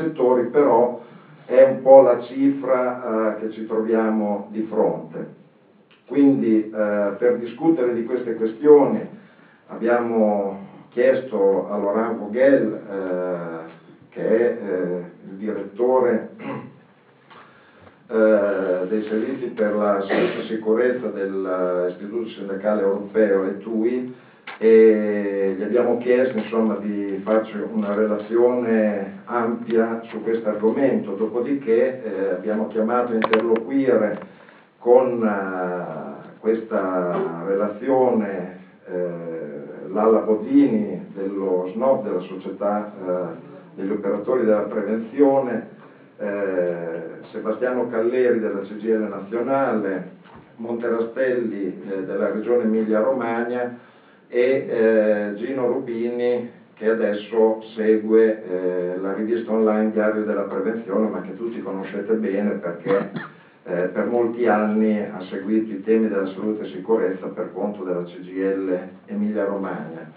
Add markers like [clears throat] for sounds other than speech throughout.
settori, però è un po' la cifra eh, che ci troviamo di fronte. Quindi eh, per discutere di queste questioni abbiamo chiesto a Laurent Vogel, eh, che è eh, il direttore eh, dei servizi per la e sicurezza dell'Istituto Sindacale Europeo, ETUI, e gli abbiamo chiesto insomma, di farci una relazione ampia su questo argomento, dopodiché eh, abbiamo chiamato a interloquire con uh, questa relazione eh, Lalla Bodini dello SNOP, della società eh, degli operatori della prevenzione, eh, Sebastiano Calleri della CGL nazionale, Monteraspelli eh, della regione Emilia-Romagna e eh, Gino Rubini che adesso segue eh, la rivista online Diario della Prevenzione, ma che tutti conoscete bene perché eh, per molti anni ha seguito i temi della salute e sicurezza per conto della CGL Emilia-Romagna.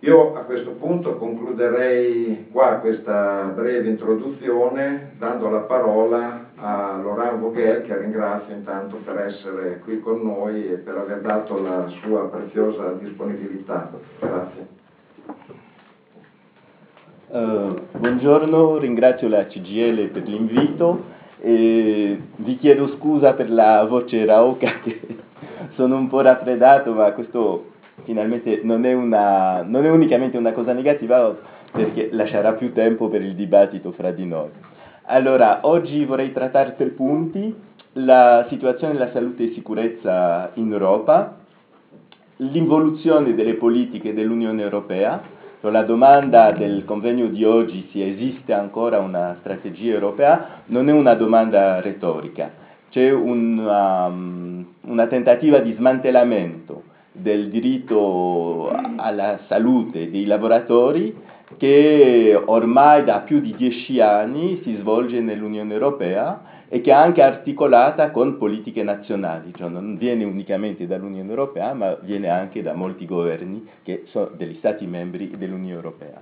Io a questo punto concluderei qua questa breve introduzione dando la parola a Laurent Vogel che ringrazio intanto per essere qui con noi e per aver dato la sua preziosa disponibilità. Grazie. Uh, buongiorno, ringrazio la CGL per l'invito e vi chiedo scusa per la voce rauca che [laughs] sono un po' raffreddato ma questo finalmente non è, una, non è unicamente una cosa negativa perché lascerà più tempo per il dibattito fra di noi. Allora, oggi vorrei trattare tre punti, la situazione della salute e sicurezza in Europa, l'involuzione delle politiche dell'Unione Europea, la domanda del convegno di oggi se esiste ancora una strategia europea non è una domanda retorica, c'è una, um, una tentativa di smantellamento del diritto alla salute dei lavoratori che ormai da più di dieci anni si svolge nell'Unione Europea e che è anche articolata con politiche nazionali, cioè non viene unicamente dall'Unione Europea ma viene anche da molti governi che sono degli Stati membri dell'Unione Europea.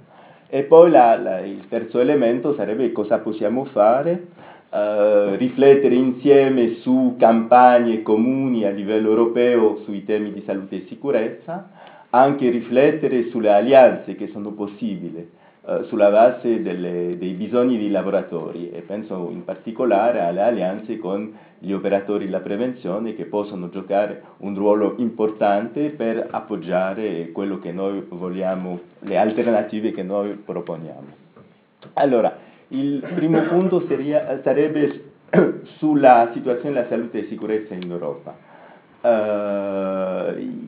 E poi la, la, il terzo elemento sarebbe cosa possiamo fare eh, riflettere insieme su campagne comuni a livello europeo sui temi di salute e sicurezza, anche riflettere sulle alleanze che sono possibili uh, sulla base delle, dei bisogni dei lavoratori e penso in particolare alle alleanze con gli operatori della prevenzione che possono giocare un ruolo importante per appoggiare quello che noi vogliamo, le alternative che noi proponiamo. Allora, il primo punto seria, sarebbe [clears throat] sulla situazione della salute e sicurezza in Europa. Uh,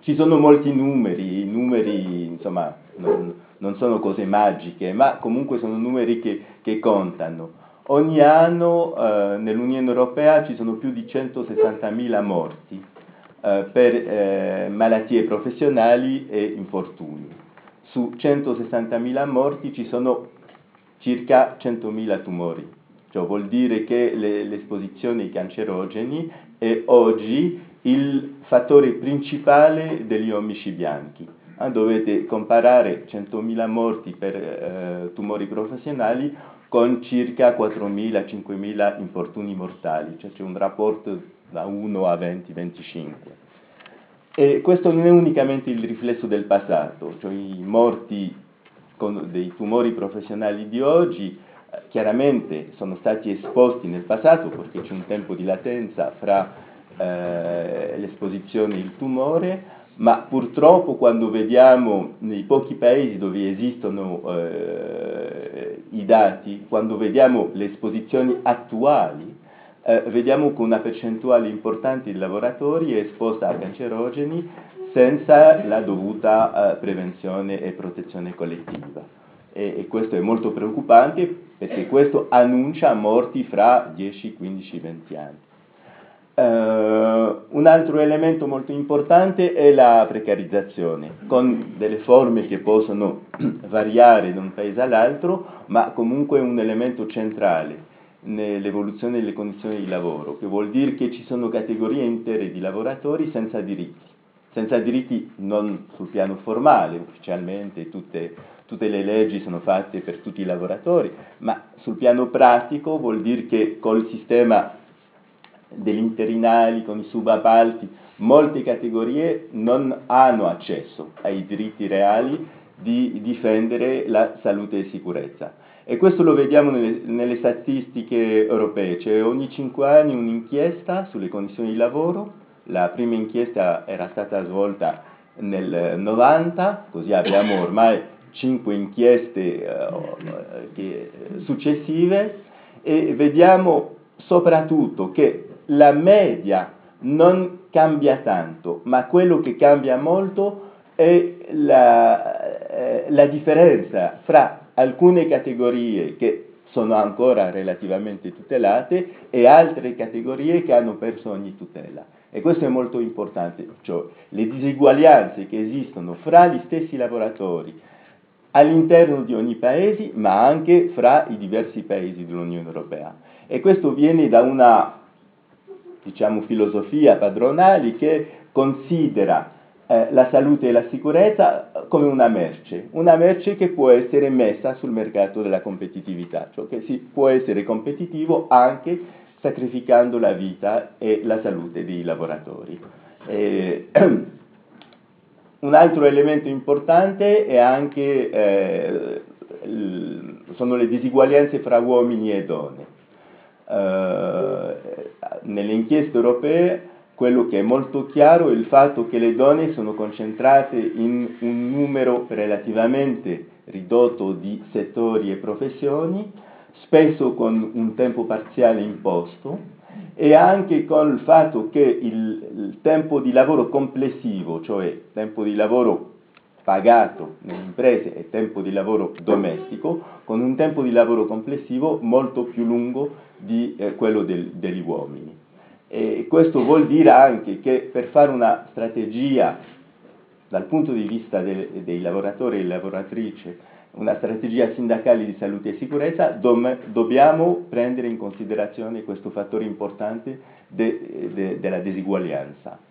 ci sono molti numeri, i numeri insomma non, non, sono cose magiche, ma comunque sono numeri che, che contano. Ogni anno uh, nell'Unione Europea ci sono più di 160.000 morti uh, per eh, malattie professionali e infortuni. Su 160.000 morti ci sono circa 100.000 tumori. Ciò vuol dire che le, l'esposizione ai cancerogeni è oggi il fattore principale degli omici bianchi. Ah, dovete comparare 100.000 morti per eh, tumori professionali con circa 4.000-5.000 infortuni mortali, cioè c'è un rapporto da 1 a 20-25. E questo non è unicamente il riflesso del passato, cioè i morti con dei tumori professionali di oggi eh, chiaramente sono stati esposti nel passato perché c'è un tempo di latenza fra eh, l'esposizione e il tumore, ma purtroppo quando vediamo nei pochi paesi dove esistono eh, i dati, quando vediamo le esposizioni attuali, eh, vediamo che una percentuale importante di lavoratori è esposta a cancerogeni senza la dovuta eh, prevenzione e protezione collettiva. E, e, questo è molto preoccupante perché questo annuncia morti fra 10, 15, 20 anni. Uh, un altro elemento molto importante è la precarizzazione, con delle forme che possono [clears throat] variare da un paese all'altro, ma comunque un elemento centrale nell'evoluzione delle condizioni di lavoro, che vuol dire che ci sono categorie intere di lavoratori senza diritti, senza diritti non sul piano formale, ufficialmente tutte, tutte le leggi sono fatte per tutti i lavoratori, ma sul piano pratico vuol dire che col sistema degli interinali, con i subappalti, molte categorie non hanno accesso ai diritti reali di difendere la salute e sicurezza. E questo lo vediamo nelle, nelle statistiche europee, c'è ogni cinque anni un'inchiesta sulle condizioni di lavoro, la prima inchiesta era stata svolta nel 90, così abbiamo ormai cinque inchieste eh, che, successive. E vediamo soprattutto che la media non cambia tanto, ma quello che cambia molto è la, eh, la differenza fra alcune categorie che sono ancora relativamente tutelate e altre categorie che hanno perso ogni tutela. E questo è molto importante, cioè le diseguaglianze che esistono fra gli stessi lavoratori all'interno di ogni paese, ma anche fra i diversi paesi dell'Unione Europea. E questo viene da una diciamo, filosofia padronale che considera eh, la salute e la sicurezza come una merce, una merce che può essere messa sul mercato della competitività, cioè che si può essere competitivo anche sacrificando la vita e la salute dei lavoratori. E, [clears throat] un altro elemento importante è anche, eh, sono le disuguaglianze fra uomini e donne. Uh, nelle inchieste europee quello che è molto chiaro è il fatto che le donne sono concentrate in un numero relativamente ridotto di settori e professioni, spesso con un tempo parziale imposto e anche con il fatto che il, il tempo di lavoro complessivo, cioè tempo di lavoro pagato nelle imprese e tempo di lavoro domestico, con un tempo di lavoro complessivo molto più lungo di eh, quello del, degli uomini. E questo vuol dire anche che per fare una strategia dal punto di vista del, dei lavoratori e lavoratrici, una strategia sindacale di salute e sicurezza, dom, dobbiamo prendere in considerazione questo fattore importante de, de, della disuguaglianza.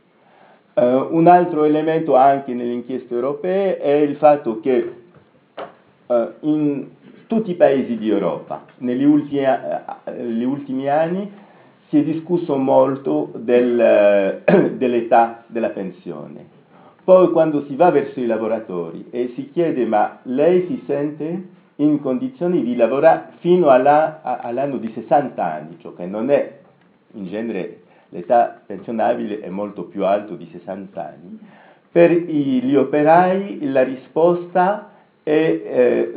Uh, un altro elemento anche nelle inchieste europee è il fatto che uh, in tutti i paesi di Europa negli ultimi, uh, ultimi anni si è discusso molto del, [coughs] dell'età della pensione. Poi quando si va verso i lavoratori e si chiede ma lei si sente in condizioni di lavorare fino alla, all'anno di 60 anni, cioè che non è in genere l'età pensionabile è molto più alta di 60 anni. Per gli operai la risposta è eh,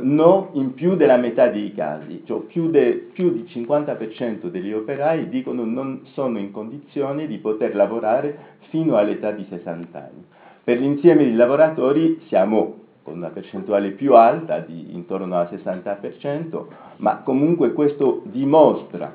no in più della metà dei casi, cioè più, de, più di 50% degli operai dicono non sono in condizione di poter lavorare fino all'età di 60 anni. Per l'insieme dei lavoratori siamo con una percentuale più alta, di intorno al 60%, ma comunque questo dimostra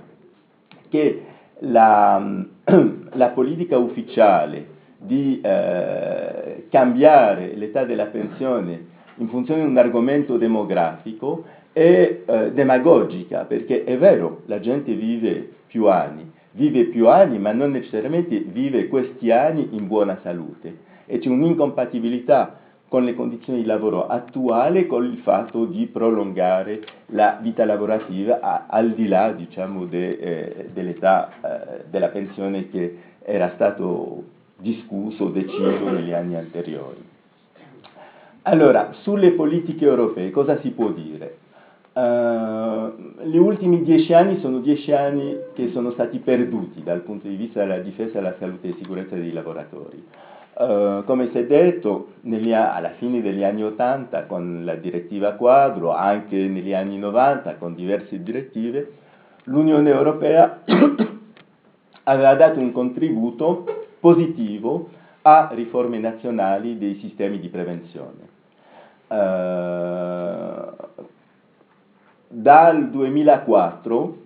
che la, [clears throat] la politica ufficiale di eh, cambiare l'età della pensione in funzione di un argomento demografico è eh, demagogica, perché è vero, la gente vive più anni, vive più anni, ma non necessariamente vive questi anni in buona salute. E c'è un'incompatibilità con le condizioni di lavoro attuali con il fatto di prolungare la vita lavorativa a, al di là diciamo, de, eh, dell'età eh, della pensione che era stato discusso, deciso negli anni anteriori. Allora, sulle politiche europee cosa si può dire? Uh, gli ultimi dieci anni sono dieci anni che sono stati perduti dal punto di vista della difesa della salute e sicurezza dei lavoratori. Uh, come si è detto, negli, alla fine degli anni 80 con la direttiva quadro, anche negli anni 90 con diverse direttive, l'Unione Europea [coughs] aveva dato un contributo positivo a riforme nazionali dei sistemi di prevenzione. Uh, dal 2004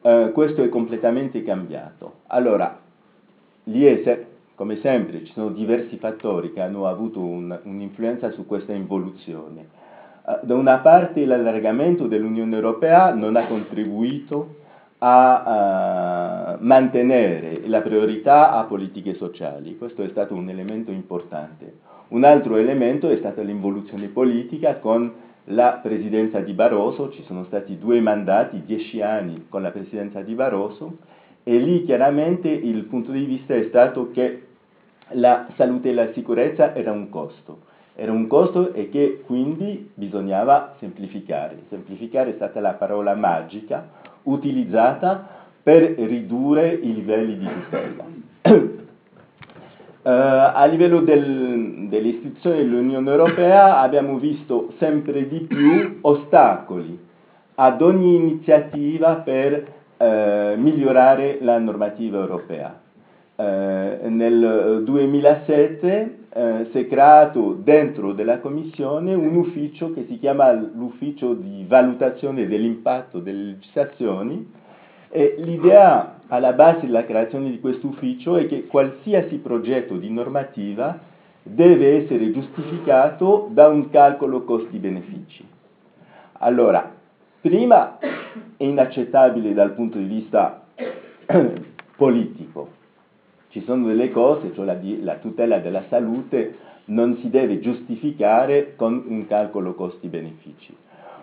uh, questo è completamente cambiato. Allora, l'IESE, come sempre, ci sono diversi fattori che hanno avuto un, un'influenza su questa involuzione. Uh, da una parte l'allargamento dell'Unione Europea non ha contribuito a uh, mantenere la priorità a politiche sociali, questo è stato un elemento importante. Un altro elemento è stata l'involuzione politica con la presidenza di Barroso, ci sono stati due mandati, dieci anni con la presidenza di Barroso, e lì chiaramente il punto di vista è stato che la salute e la sicurezza era un costo. Era un costo e che quindi bisognava semplificare. Semplificare è stata la parola magica utilizzata per ridurre i livelli di tutela. Uh, [coughs] a livello del, delle istituzioni dell'Unione Europea abbiamo visto sempre di più ostacoli ad ogni iniziativa per uh, migliorare la normativa europea. Uh, nel 2007 si è creato dentro della Commissione un ufficio che si chiama l'ufficio di valutazione dell'impatto delle legislazioni e l'idea alla base della creazione di questo ufficio è che qualsiasi progetto di normativa deve essere giustificato da un calcolo costi-benefici. Allora, prima è inaccettabile dal punto di vista [clears throat] politico. Ci sono delle cose, cioè la, la tutela della salute non si deve giustificare con un calcolo costi-benefici.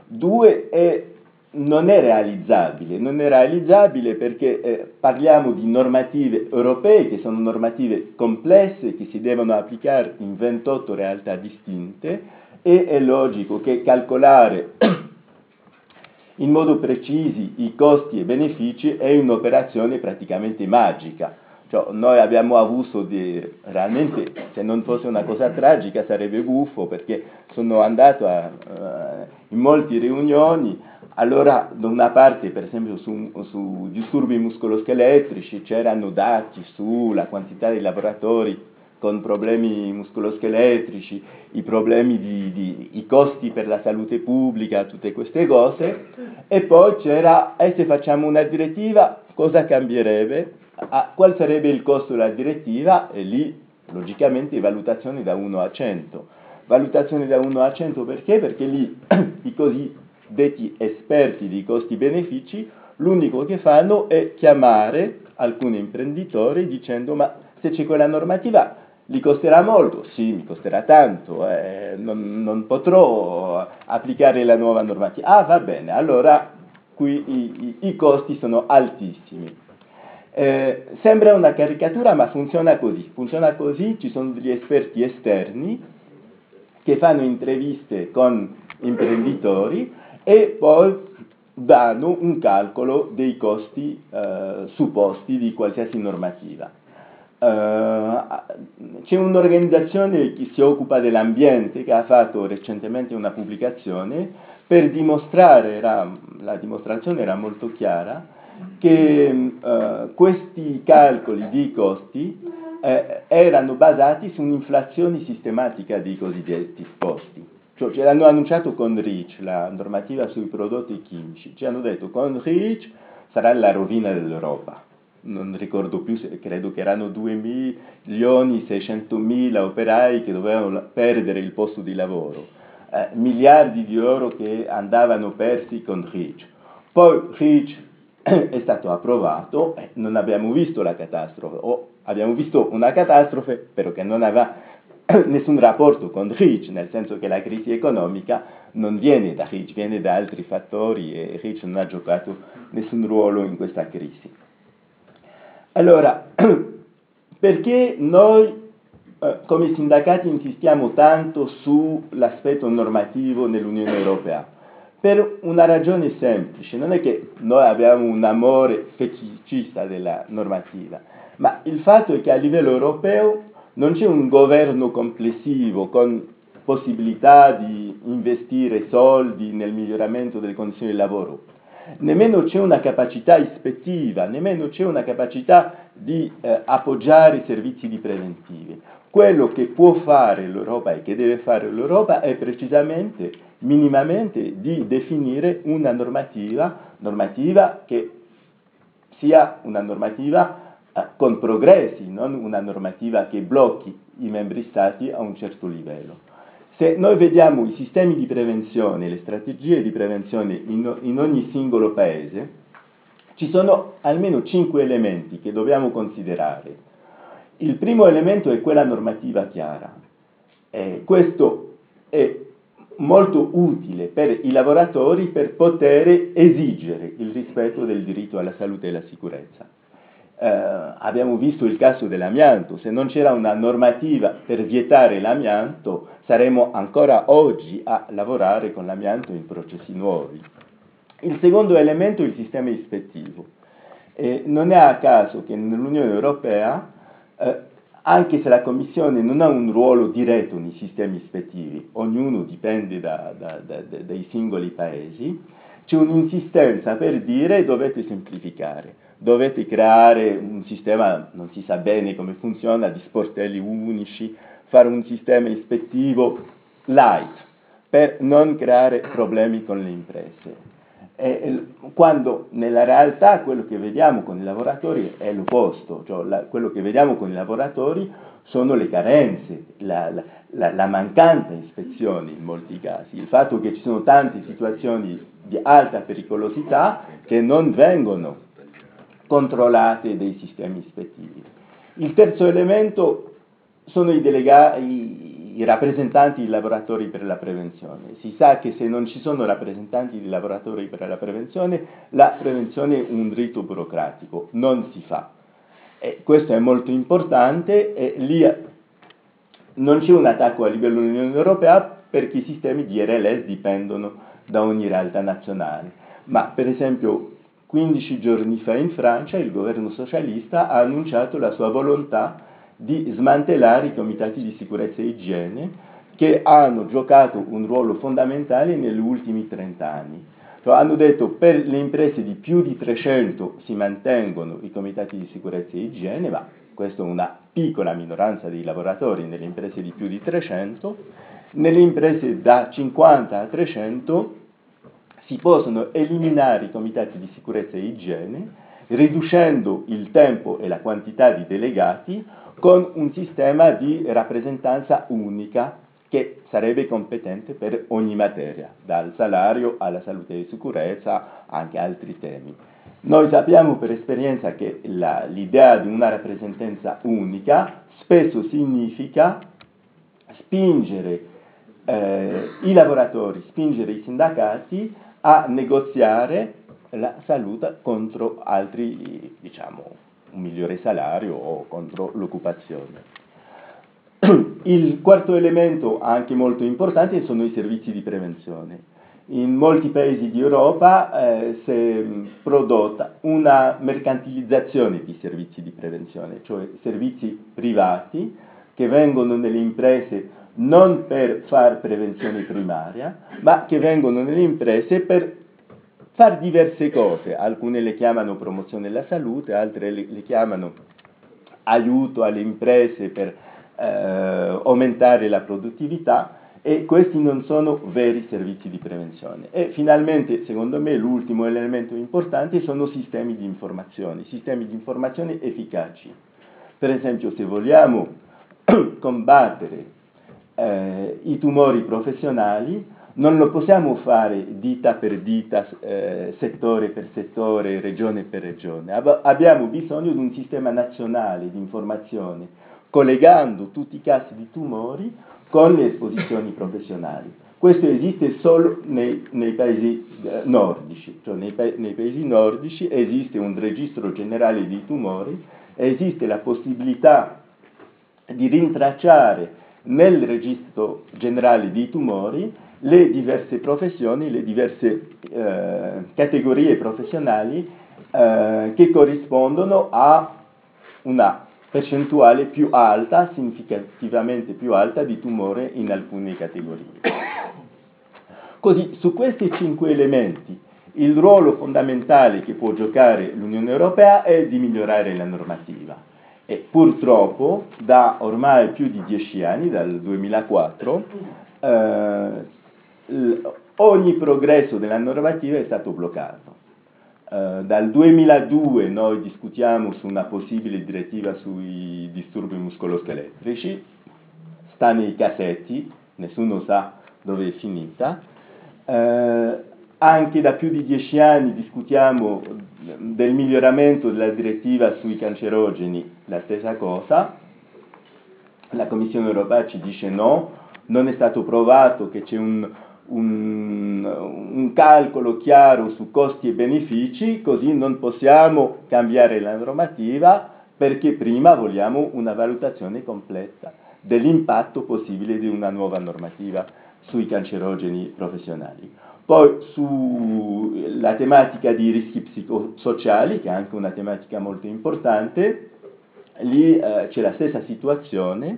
Due, è non è realizzabile, non è realizzabile perché eh, parliamo di normative europee che sono normative complesse che si devono applicare in 28 realtà distinte e è logico che calcolare [clears throat] in modo preciso i costi e benefici è un'operazione praticamente magica. Cioè, noi abbiamo avuto di, realmente, se non fosse una cosa tragica sarebbe buffo perché sono andato a, uh, in molte riunioni allora, da una parte, per esempio, su, su disturbi muscoloscheletrici c'erano dati sulla quantità di lavoratori con problemi muscoloscheletrici, i problemi di, di, i costi per la salute pubblica, tutte queste cose, e poi c'era, e se facciamo una direttiva, cosa cambierebbe? Ah, qual sarebbe il costo della direttiva? E lì, logicamente, valutazioni da 1 a 100. Valutazioni da 1 a 100 perché? Perché lì [clears throat] i così detti esperti di costi-benefici, l'unico che fanno è chiamare alcuni imprenditori dicendo ma se c'è quella normativa li costerà molto, sì mi costerà tanto, eh, non, non, potrò applicare la nuova normativa. Ah va bene, allora qui i, i, i costi sono altissimi. Eh, sembra una caricatura ma funziona così, funziona così, ci sono degli esperti esterni che fanno interviste con imprenditori e poi danno un calcolo dei costi eh, supposti di qualsiasi normativa. Uh, c'è un'organizzazione che si occupa dell'ambiente che ha fatto recentemente una pubblicazione per dimostrare, era, la dimostrazione era molto chiara, che uh, questi calcoli di costi eh, erano basati su un'inflazione sistematica dei cosiddetti costi. Cioè, ce l'hanno annunciato con REACH, la normativa sui prodotti chimici. Ci hanno detto con REACH sarà la rovina dell'Europa. Non ricordo più, credo che erano 2 milioni 600 mila operai che dovevano perdere il posto di lavoro, eh, miliardi di euro che andavano persi con REACH. Poi REACH [clears throat] è stato approvato, eh, non abbiamo visto la catastrofe, o abbiamo visto una catastrofe però che non aveva [clears throat] nessun rapporto con Rich, nel senso che la crisi economica non viene da Rich, viene da altri fattori e Rich non ha giocato nessun ruolo in questa crisi. Allora, [clears throat] perché noi eh, come sindacati insistiamo tanto sull'aspetto normativo nell'Unione Europea? Per una ragione semplice, non è che noi abbiamo un amore feticista della normativa, ma il fatto è che a livello europeo non c'è un governo complessivo con possibilità di investire soldi nel miglioramento delle condizioni di lavoro, nemmeno c'è una capacità ispettiva, nemmeno c'è una capacità di eh, appoggiare i servizi di preventivi. Quello che può fare l'Europa e che deve fare l'Europa è precisamente, minimamente, di definire una normativa, normativa che sia una normativa eh, con progressi, non una normativa che blocchi i membri stati a un certo livello. Se noi vediamo i sistemi di prevenzione, le strategie di prevenzione in, in ogni singolo paese, ci sono almeno cinque elementi che dobbiamo considerare. Il primo elemento è quella normativa chiara. Eh, questo è molto utile per i lavoratori per poter esigere il rispetto del diritto alla salute e alla sicurezza. Eh, abbiamo visto il caso dell'amianto, se non c'era una normativa per vietare l'amianto saremmo ancora oggi a lavorare con l'amianto in processi nuovi. Il secondo elemento è il sistema ispettivo. Eh, non è a caso che nell'Unione Europea eh, anche se la Commissione non ha un ruolo diretto nei sistemi ispettivi, ognuno dipende da, da, da, dai singoli paesi, c'è un'insistenza per dire dovete semplificare, dovete creare un sistema, non si sa bene come funziona, di sportelli unici, fare un sistema ispettivo light per non creare problemi con le imprese. Eh, quando nella realtà quello che vediamo con i lavoratori è l'opposto, cioè la, quello che vediamo con i lavoratori sono le carenze, la, la, la, mancata ispezione in molti casi, il fatto che ci sono tante situazioni di alta pericolosità che non vengono controllate dai sistemi ispettivi. Il terzo elemento sono i delegati i rappresentanti di lavoratori per la prevenzione. Si sa che se non ci sono rappresentanti di lavoratori per la prevenzione, la prevenzione è un rito burocratico, non si fa. E questo è molto importante e lì non c'è un attacco a livello dell'Unione Europea perché i sistemi di RLS dipendono da ogni realtà nazionale. Ma per esempio 15 giorni fa in Francia il governo socialista ha annunciato la sua volontà di smantellare i comitati di sicurezza e igiene che hanno giocato un ruolo fondamentale negli ultimi 30 anni. Cioè, hanno detto che per le imprese di più di 300 si mantengono i comitati di sicurezza e igiene, ma questa è una piccola minoranza dei lavoratori nelle imprese di più di 300, nelle imprese da 50 a 300 si possono eliminare i comitati di sicurezza e igiene, riducendo il tempo e la quantità di delegati con un sistema di rappresentanza unica che sarebbe competente per ogni materia, dal salario alla salute e sicurezza, anche altri temi. Noi sappiamo per esperienza che la, l'idea di una rappresentanza unica spesso significa spingere eh, i lavoratori, spingere i sindacati a negoziare la salute contro altri, diciamo, un migliore salario o contro l'occupazione. [clears throat] Il quarto elemento, anche molto importante, sono i servizi di prevenzione. In molti paesi di Europa eh, si è prodotta una mercantilizzazione di servizi di prevenzione, cioè servizi privati che vengono nelle imprese non per fare prevenzione primaria, ma che vengono nelle imprese per fare diverse cose, alcune le chiamano promozione della salute, altre le, chiamano aiuto alle imprese per eh, aumentare la produttività e questi non sono veri servizi di prevenzione. E finalmente, secondo me, l'ultimo elemento importante sono sistemi di informazione, sistemi di informazione efficaci. Per esempio, se vogliamo [coughs] combattere eh, i tumori professionali, non lo possiamo fare dita per dita, eh, settore per settore, regione per regione. Ab- abbiamo bisogno di un sistema nazionale di informazione, collegando tutti i casi di tumori con le esposizioni [coughs] professionali. Questo esiste solo nei, nei paesi eh, nordici, cioè nei, pa- nei paesi nordici esiste un registro generale di tumori, esiste la possibilità di rintracciare nel registro generale di tumori le diverse professioni, le diverse eh, categorie professionali eh, che corrispondono a una percentuale più alta, significativamente più alta di tumore in alcune categorie. Così, su questi cinque elementi, il ruolo fondamentale che può giocare l'Unione Europea è di migliorare la normativa. E purtroppo, da ormai più di dieci anni, dal 2004, eh, ogni progresso della normativa è stato bloccato. Uh, dal 2002 noi discutiamo su una possibile direttiva sui disturbi muscoloscheletrici, sta nei cassetti, nessuno sa dove è finita. Uh, anche da più di dieci anni discutiamo del miglioramento della direttiva sui cancerogeni, la stessa cosa. La Commissione europea ci dice no, non è stato provato che c'è un, un, un, calcolo chiaro su costi e benefici, così non possiamo cambiare la normativa perché prima vogliamo una valutazione completa dell'impatto possibile di una nuova normativa sui cancerogeni professionali. Poi sulla tematica di rischi psicosociali, che è anche una tematica molto importante, lì eh, c'è la stessa situazione,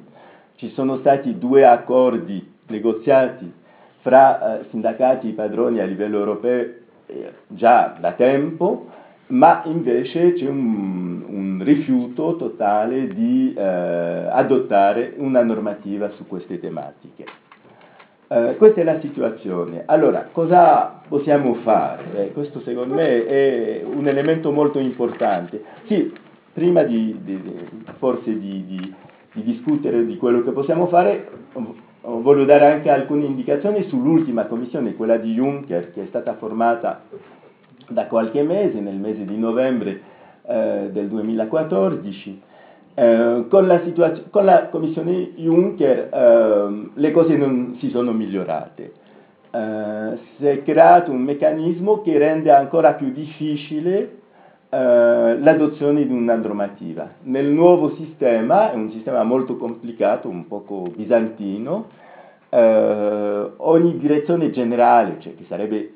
ci sono stati due accordi negoziati fra eh, sindacati e padroni a livello europeo eh, già da tempo, ma invece c'è un, un rifiuto totale di eh, adottare una normativa su queste tematiche. Eh, questa è la situazione. Allora, cosa possiamo fare? Eh, questo secondo me è un elemento molto importante. Sì, prima di, di, forse di, di, discutere di quello che possiamo fare, voglio dare anche alcune indicazioni sull'ultima commissione, quella di Juncker, che è stata formata da qualche mese, nel mese di novembre eh, del 2014. Eh, con, la con, la commissione Juncker eh, le cose non si sono migliorate. Eh, si è creato un meccanismo che rende ancora più difficile eh, l'adozione di una normativa. Nel nuovo sistema, è un sistema molto complicato, un poco bizantino, eh, ogni direzione generale, cioè che sarebbe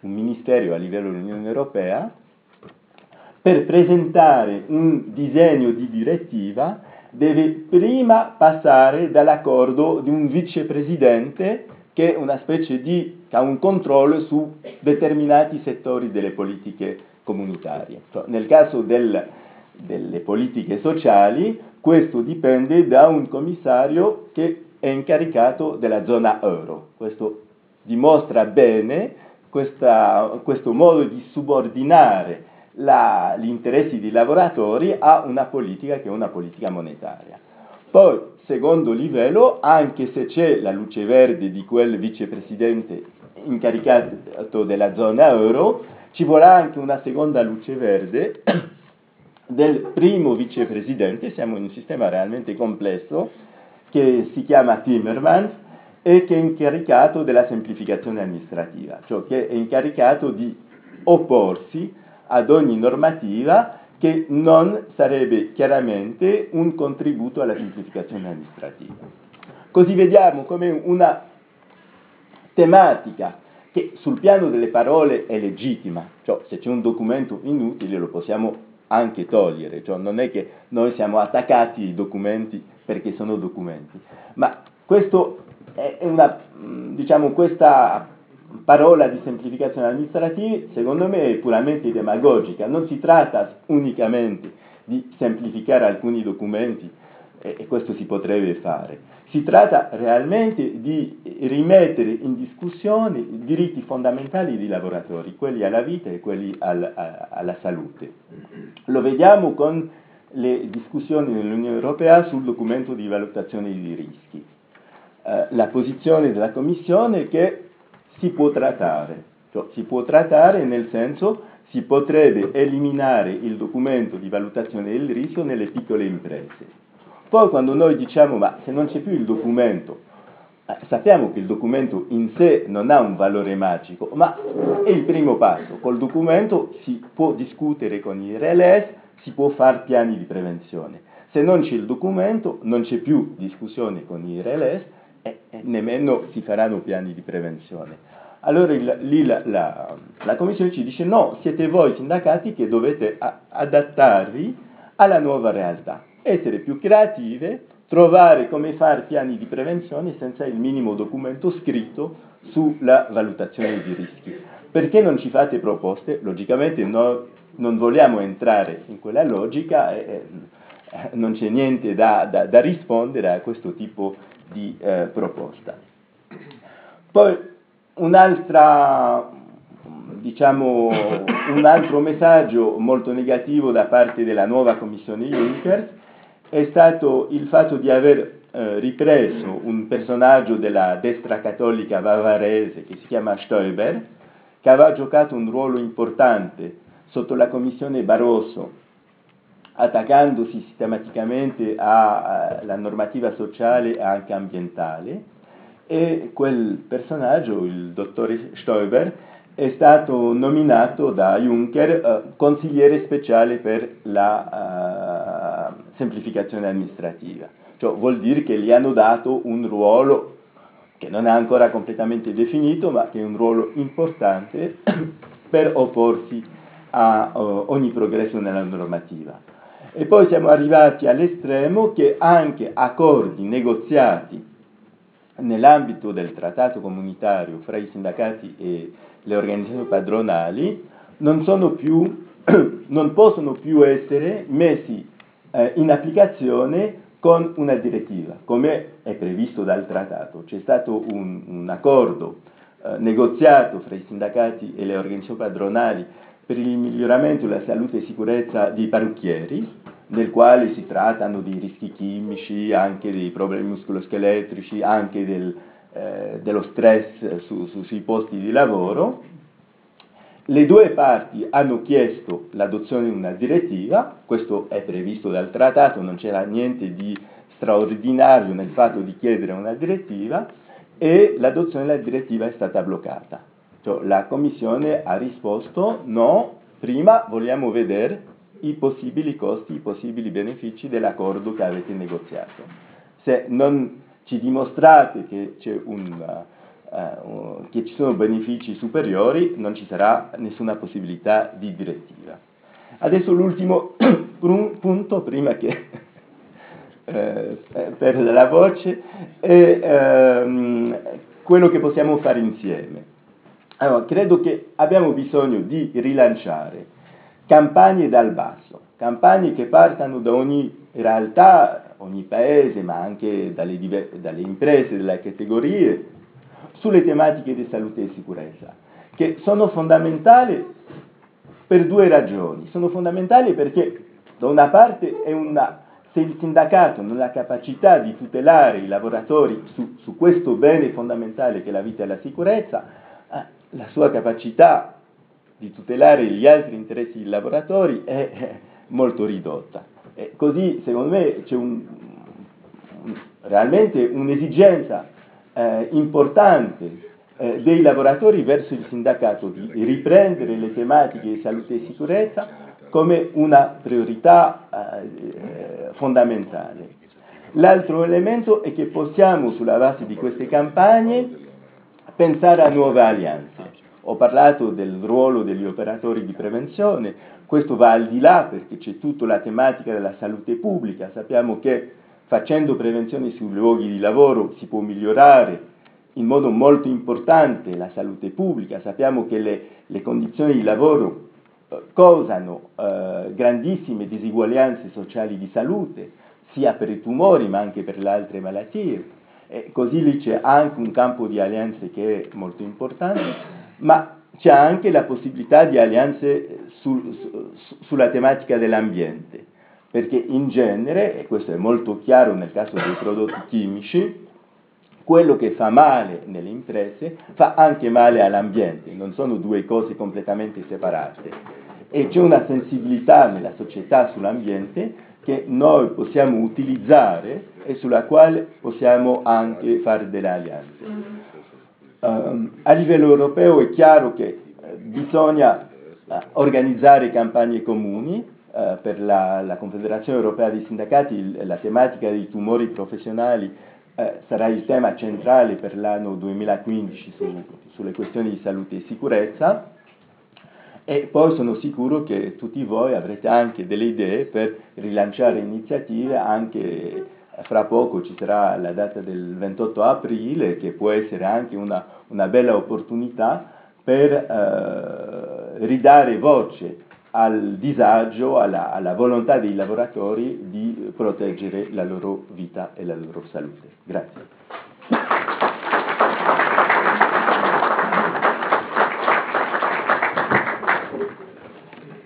un ministero a livello dell'Unione Europea, per presentare un disegno di direttiva deve prima passare dall'accordo di un vicepresidente che è una specie di ha un controllo su determinati settori delle politiche comunitarie. Nel caso del, delle politiche sociali, questo dipende da un commissario che è incaricato della zona euro. Questo dimostra bene questa, questo modo di subordinare la, gli interessi dei lavoratori a una politica che è una politica monetaria. Poi, secondo livello, anche se c'è la luce verde di quel vicepresidente incaricato della zona euro, ci vorrà anche una seconda luce verde del primo vicepresidente, siamo in un sistema realmente complesso, che si chiama Timmermans e che è incaricato della semplificazione amministrativa, cioè che è incaricato di opporsi ad ogni normativa che non sarebbe chiaramente un contributo alla semplificazione amministrativa. Così vediamo come una tematica che sul piano delle parole è legittima, cioè se c'è un documento inutile lo possiamo anche togliere, cioè non è che noi siamo attaccati ai documenti perché sono documenti, ma questo è una, diciamo, questa parola di semplificazione amministrativa secondo me è puramente demagogica, non si tratta unicamente di semplificare alcuni documenti e questo si potrebbe fare. Si tratta realmente di rimettere in discussione i diritti fondamentali dei lavoratori, quelli alla vita e quelli al, a, alla salute. Lo vediamo con le discussioni nell'Unione Europea sul documento di valutazione dei rischi. Eh, la posizione della Commissione è che si può trattare, cioè si può trattare nel senso si potrebbe eliminare il documento di valutazione del rischio nelle piccole imprese poi quando noi diciamo ma se non c'è più il documento, eh, sappiamo che il documento in sé non ha un valore magico, ma è il primo passo. Col documento si può discutere con i RLS, si può fare piani di prevenzione. Se non c'è il documento non c'è più discussione con i RLS e, e nemmeno si faranno piani di prevenzione. Allora il, lì la, la, la, Commissione ci dice no, siete voi sindacati che dovete a, adattarvi alla nuova realtà essere più creative, trovare come fare piani di prevenzione senza il minimo documento scritto sulla valutazione di rischi. Perché non ci fate proposte? Logicamente noi non vogliamo entrare in quella logica e eh, [laughs] non c'è niente da, da, da, rispondere a questo tipo di eh, proposta. Poi un'altra, diciamo, un altro messaggio molto negativo da parte della nuova Commissione Juncker è stato il fatto di aver eh, ripreso un personaggio della destra cattolica bavarese che si chiama Stoiber, che aveva giocato un ruolo importante sotto la commissione Barroso, attaccandosi sistematicamente alla normativa sociale e anche ambientale, e quel personaggio, il dottore Stoiber, è stato nominato da Juncker uh, consigliere speciale per la uh, semplificazione amministrativa. Cioè, vuol dire che gli hanno dato un ruolo che non è ancora completamente definito, ma che è un ruolo importante [coughs] per opporsi a uh, ogni progresso nella normativa. E poi siamo arrivati all'estremo che anche accordi negoziati nell'ambito del trattato comunitario fra i sindacati e le organizzazioni padronali non, più, [clears throat] non possono più essere messi eh, in applicazione con una direttiva, come è previsto dal trattato. C'è stato un, un accordo eh, negoziato fra i sindacati e le organizzazioni padronali per il miglioramento della salute e sicurezza dei parrucchieri, nel quale si trattano di rischi chimici, anche dei problemi muscoloscheletrici, anche del, eh, dello stress su, su, sui posti di lavoro. Le due parti hanno chiesto l'adozione di una direttiva, questo è previsto dal trattato, non c'era niente di straordinario nel fatto di chiedere una direttiva e l'adozione della direttiva è stata bloccata. Cioè, la Commissione ha risposto no, prima vogliamo vedere i possibili costi, i possibili benefici dell'accordo che avete negoziato. Se non ci dimostrate che, un, uh, che ci sono benefici superiori, non ci sarà nessuna possibilità di direttiva. Adesso l'ultimo [clears throat] punto, prima che [laughs] eh, perda la voce, è ehm, quello che possiamo fare insieme. Allora, credo che abbiamo bisogno di rilanciare campagne dal basso, campagne che partano da ogni realtà, ogni paese, ma anche dalle, dalle imprese, dalle categorie, sulle tematiche di salute e sicurezza, che sono fondamentali per due ragioni. Sono fondamentali perché da una parte una, se il sindacato non ha capacità di tutelare i lavoratori su, su questo bene fondamentale che è la vita e la sicurezza, eh, la sua capacità di tutelare gli altri interessi dei lavoratori è molto ridotta. E così, secondo me, c'è un, realmente un'esigenza eh, importante eh, dei lavoratori verso il sindacato di riprendere le tematiche di salute e sicurezza come una priorità eh, fondamentale. L'altro elemento è che possiamo, sulla base di queste campagne, pensare a nuove alleanze. Ho parlato del ruolo degli operatori di prevenzione, questo va al di là perché c'è tutta la tematica della salute pubblica, sappiamo che facendo prevenzione sui luoghi di lavoro si può migliorare in modo molto importante la salute pubblica, sappiamo che le, le condizioni di lavoro eh, causano eh, grandissime disuguaglianze sociali di salute, sia per i tumori ma anche per le altre malattie. E così lì c'è anche un campo di alleanze che è molto importante ma c'è anche la possibilità di alleanze sul, su, sulla tematica dell'ambiente, perché in genere, e questo è molto chiaro nel caso dei prodotti chimici, quello che fa male nelle imprese fa anche male all'ambiente, non sono due cose completamente separate. E c'è una sensibilità nella società sull'ambiente che noi possiamo utilizzare e sulla quale possiamo anche fare delle alleanze. Uh, a livello europeo è chiaro che eh, bisogna uh, organizzare campagne comuni uh, per la, la, Confederazione Europea dei Sindacati, la tematica dei tumori professionali eh, sarà il tema centrale per l'anno 2015 su, sulle questioni di salute e sicurezza. E poi sono sicuro che tutti voi avrete anche delle idee per rilanciare iniziative anche fra poco ci sarà la data del 28 aprile che può essere anche una, una bella opportunità per eh, ridare voce al disagio, alla, alla, volontà dei lavoratori di proteggere la loro vita e la loro salute. Grazie.